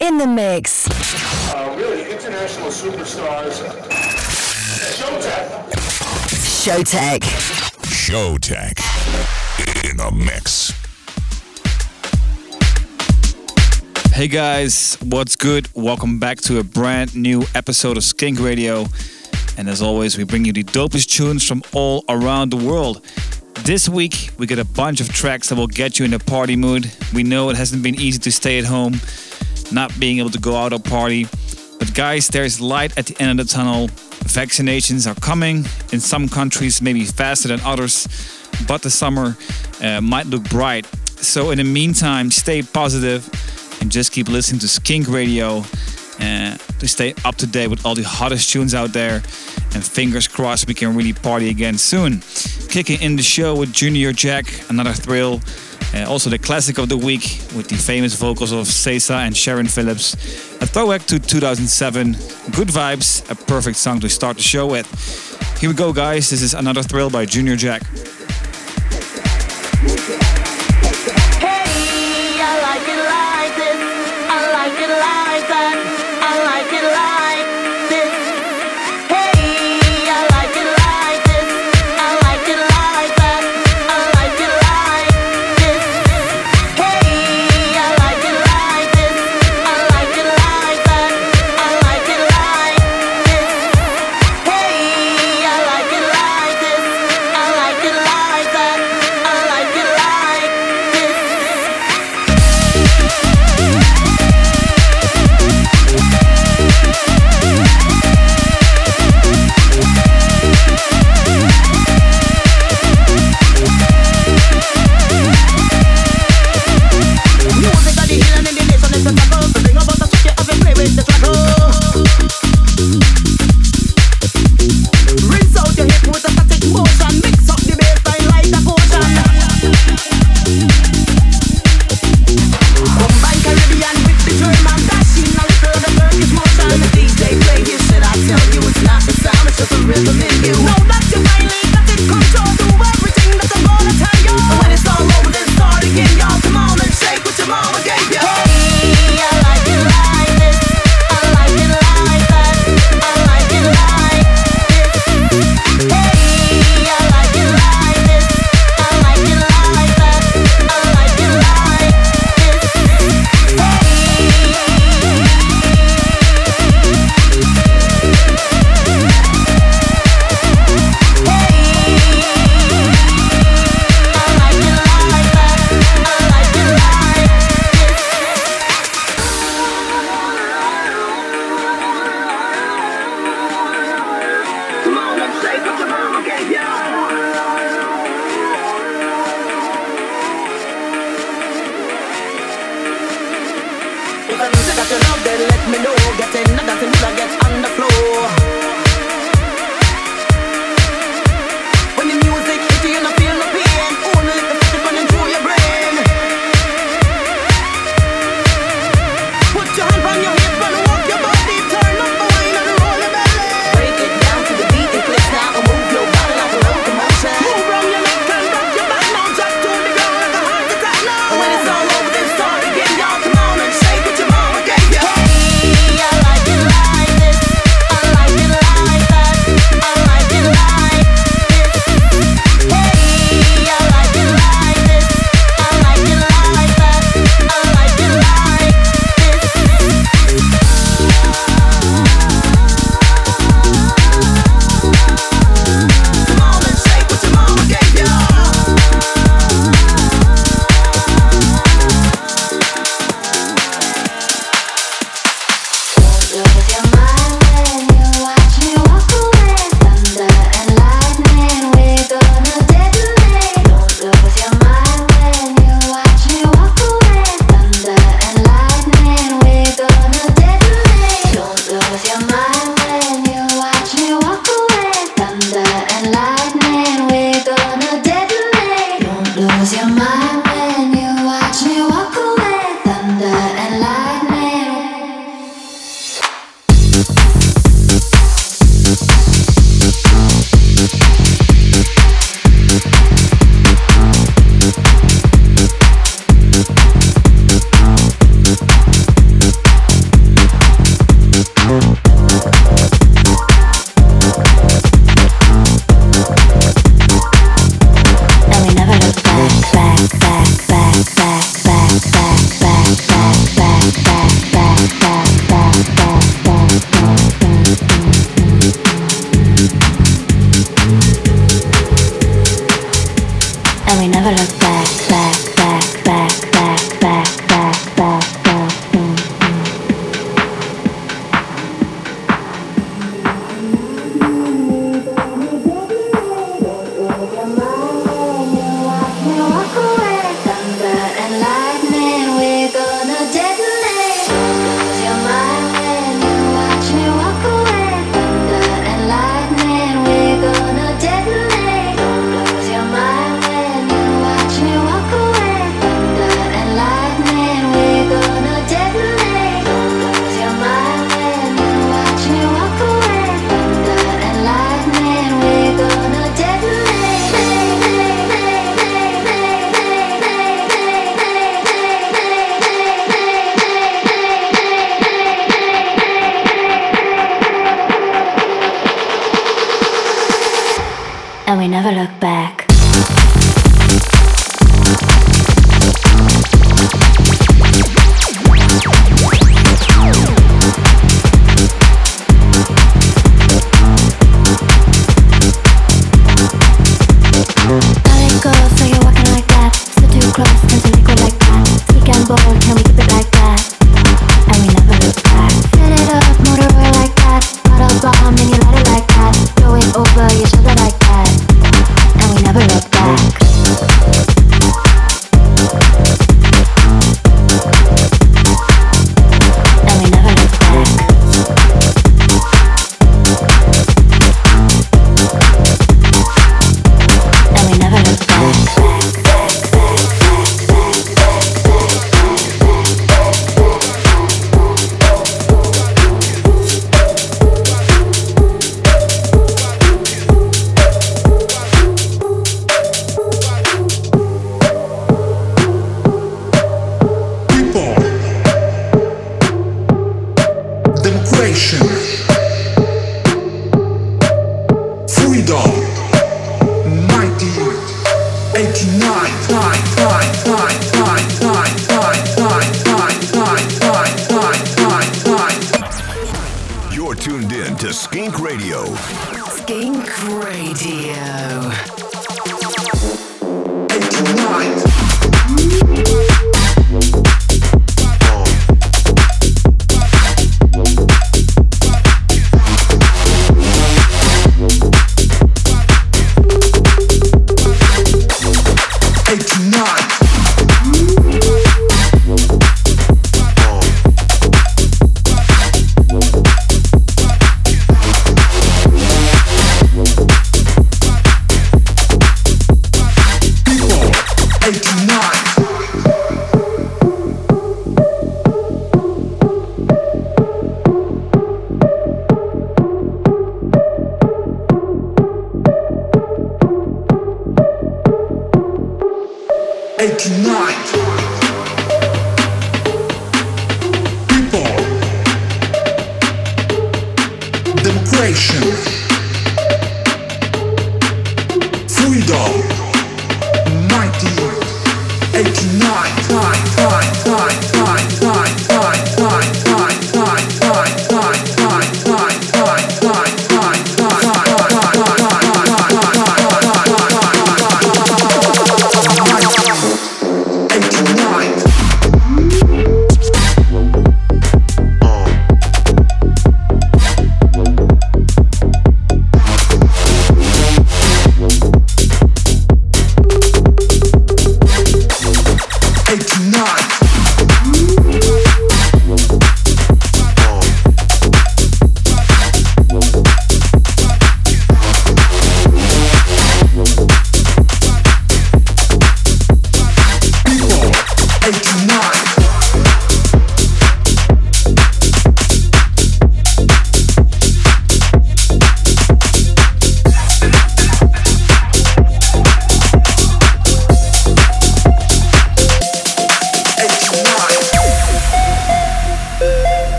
In the mix. Uh, really international superstars. Showtek. Showtek. Showtek in the mix. Hey guys, what's good? Welcome back to a brand new episode of Skink Radio. And as always, we bring you the dopest tunes from all around the world. This week, we got a bunch of tracks that will get you in a party mood. We know it hasn't been easy to stay at home, not being able to go out or party. But guys, there's light at the end of the tunnel. Vaccinations are coming in some countries, maybe faster than others, but the summer uh, might look bright. So, in the meantime, stay positive and just keep listening to Skink Radio uh, to stay up to date with all the hottest tunes out there. And fingers crossed we can really party again soon. Kicking in the show with Junior Jack, another thrill. Uh, also the classic of the week with the famous vocals of Sesa and Sharon Phillips. A throwback to 2007. Good vibes, a perfect song to start the show with. Here we go, guys. This is another thrill by Junior Jack. Hey,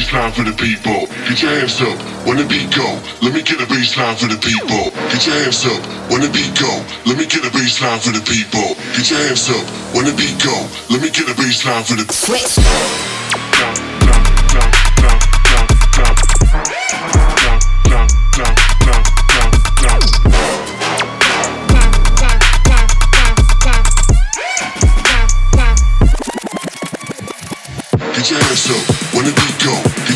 baseline for the people. Get your hands up when the beat go. Let me get a baseline for the people. Get your hands up when the beat go. Let me get a baseline for the people. Get your hands up when the beat go. Let me get a baseline for the Switch. Get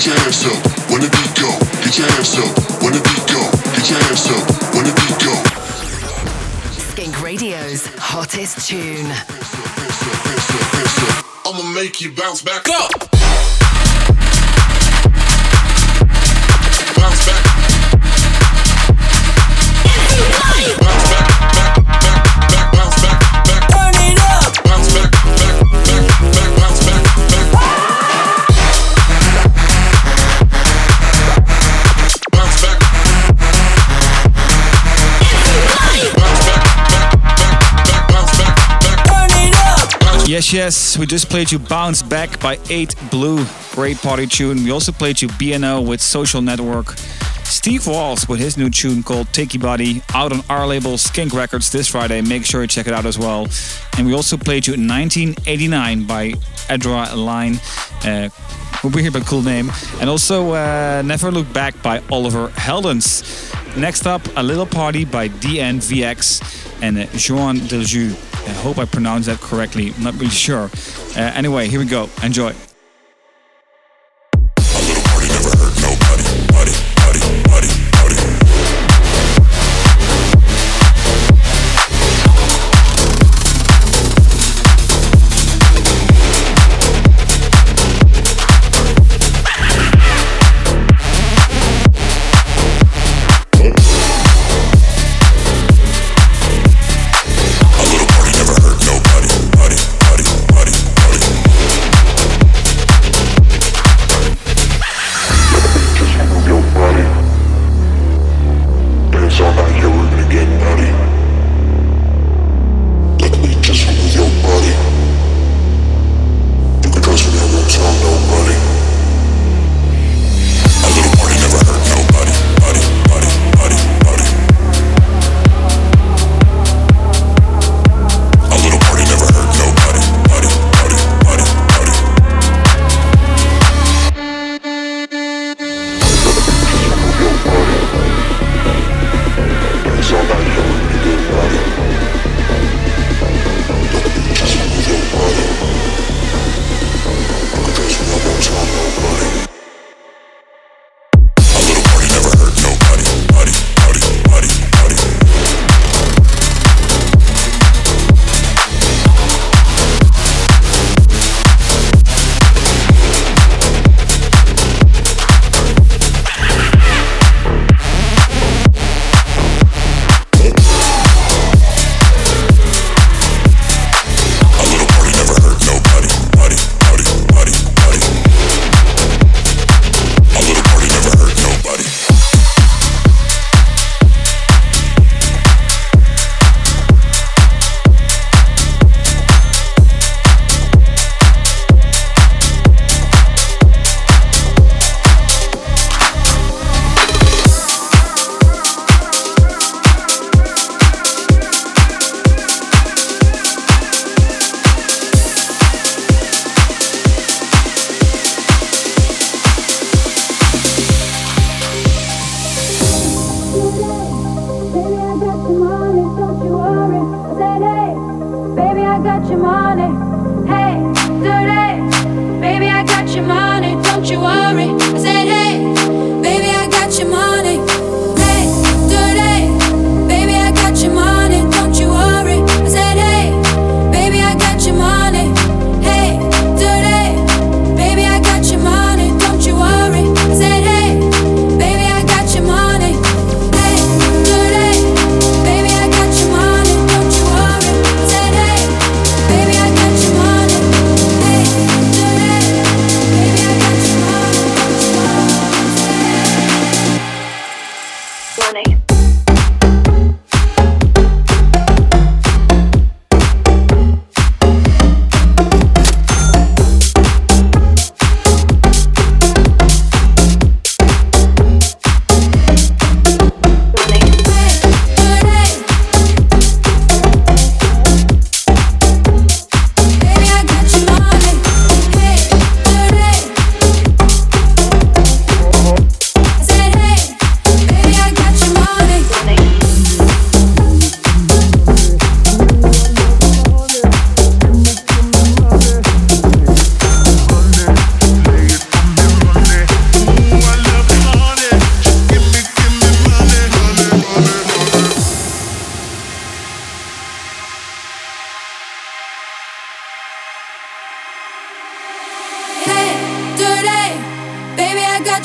Get your hands up when the beat go. Get your hands up when the beat go. Get your hands up when the beat go. Skink Radio's hottest tune. I'ma make you bounce back up. Bounce back. Yes, yes, we just played you Bounce Back by 8 Blue. Great party tune. We also played you BNO with Social Network. Steve Walls with his new tune called Take Your Body out on our label Skink Records this Friday. Make sure you check it out as well. And we also played you 1989 by Edra Line. Uh, weird but cool name. And also uh, Never Look Back by Oliver Heldens. Next up, A Little Party by DNVX and uh, Joan Deljus. I hope I pronounced that correctly. I'm not really sure. Uh, anyway, here we go. Enjoy.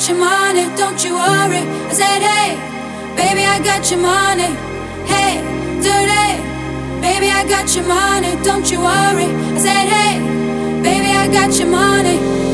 got your money, don't you worry. I said, hey, baby, I got your money. Hey, today, baby, I got your money, don't you worry. I said, hey, baby, I got your money.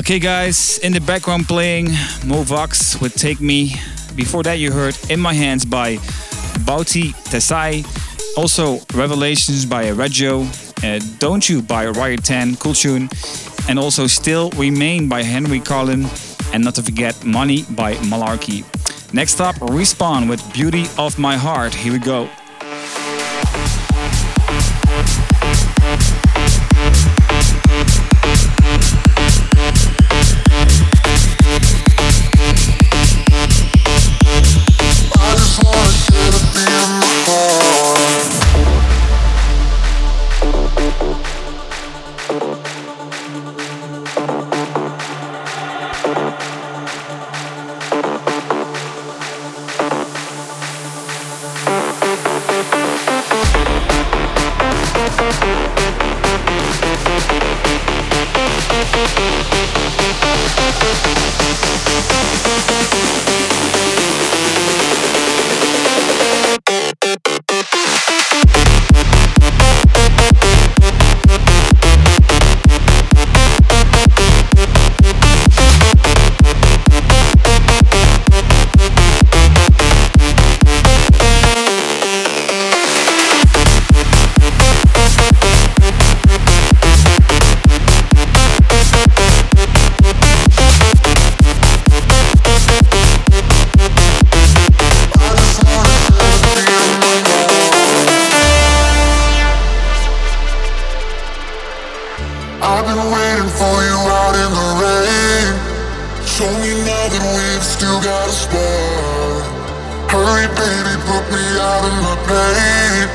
Okay, guys, in the background playing Movox with Take Me. Before that, you heard In My Hands by Bauti Tesai. Also, Revelations by Reggio. Uh, Don't You by Riot 10, cool tune. And also, Still Remain by Henry Carlin. And not to forget, Money by Malarkey. Next up, Respawn with Beauty of My Heart. Here we go. Hurry, baby, put me out of my pain.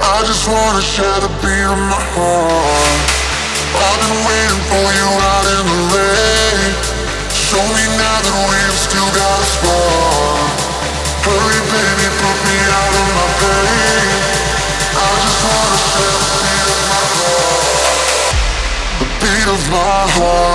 I just wanna share the beat of my heart. I've been waiting for you out in the rain. Show me now that we've still got a spark. Hurry, baby, put me out of my pain. I just wanna share of my heart.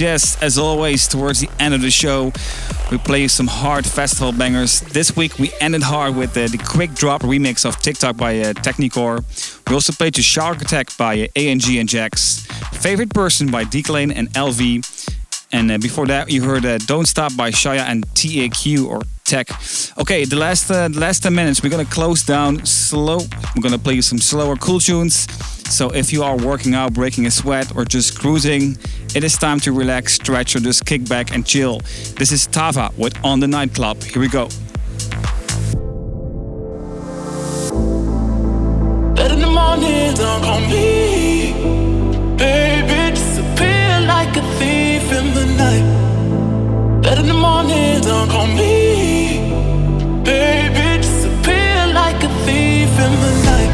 Yes, as always, towards the end of the show, we play some hard festival bangers. This week we ended hard with uh, the quick drop remix of TikTok by uh, Technicore. We also played the Shark Attack by uh, ANG and Jax, Favorite Person by Declane and LV, and uh, before that, you heard uh, "Don't Stop" by Shaya and TAQ or Tech. Okay, the last uh, the last 10 minutes, we're gonna close down slow. We're gonna play you some slower, cool tunes. So if you are working out, breaking a sweat, or just cruising, it is time to relax, stretch, or just kick back and chill. This is Tava with On the Nightclub. Here we go. Don't call me. Baby, disappear like a thief in the night. In the morning, don't call me. Baby, disappear like a thief in the night,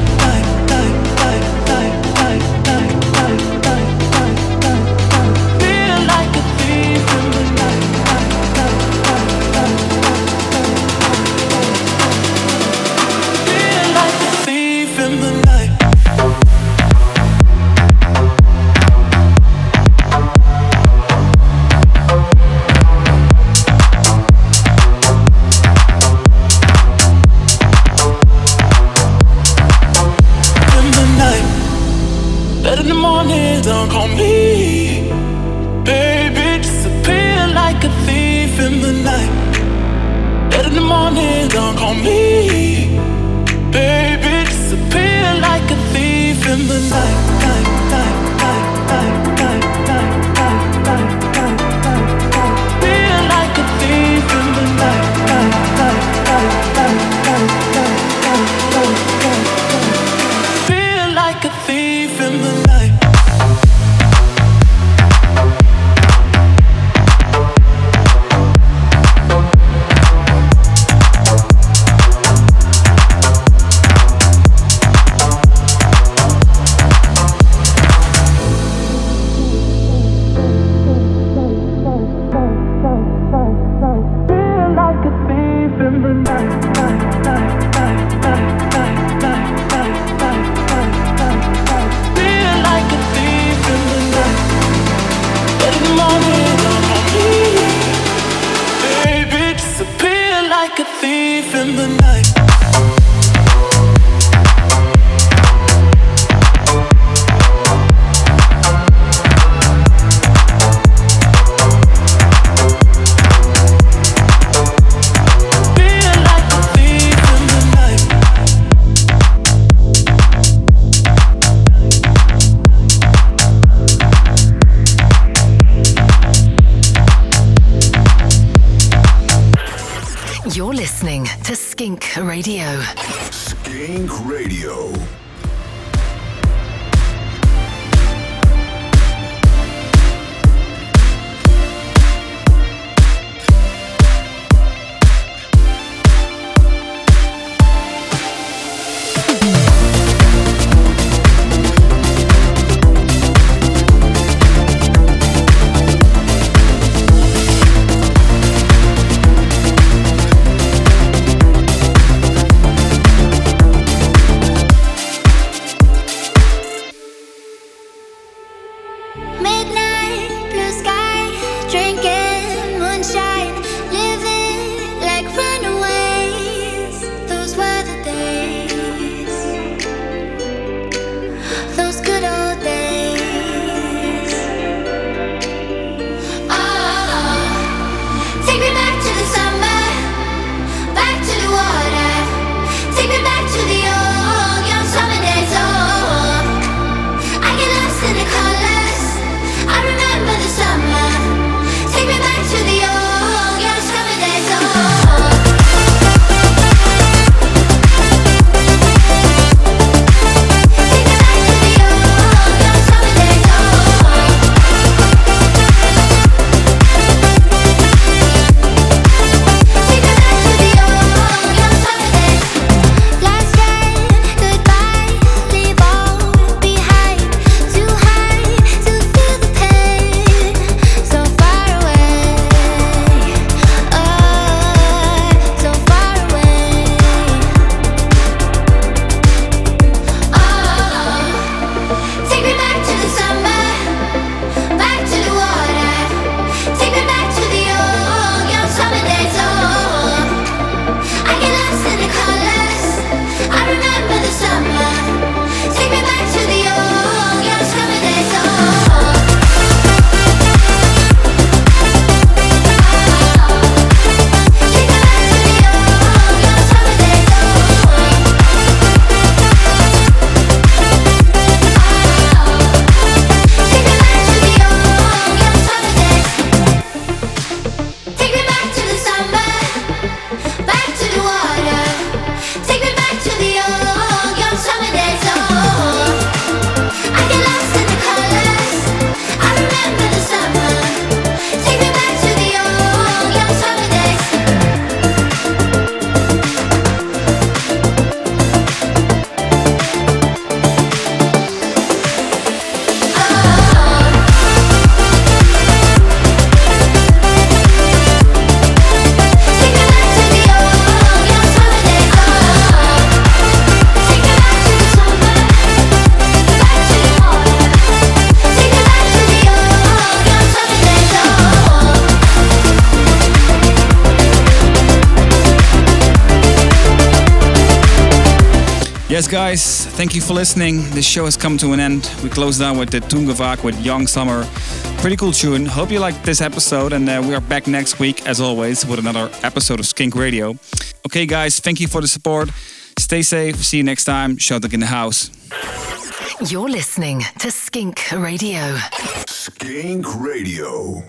listening to Skink Radio. Skink Radio. Listening. This show has come to an end. We close down with the Tungevaag with Young Summer. Pretty cool tune. Hope you liked this episode, and uh, we are back next week, as always, with another episode of Skink Radio. Okay, guys, thank you for the support. Stay safe. See you next time. Shoutek in the house. You're listening to Skink Radio. Skink Radio.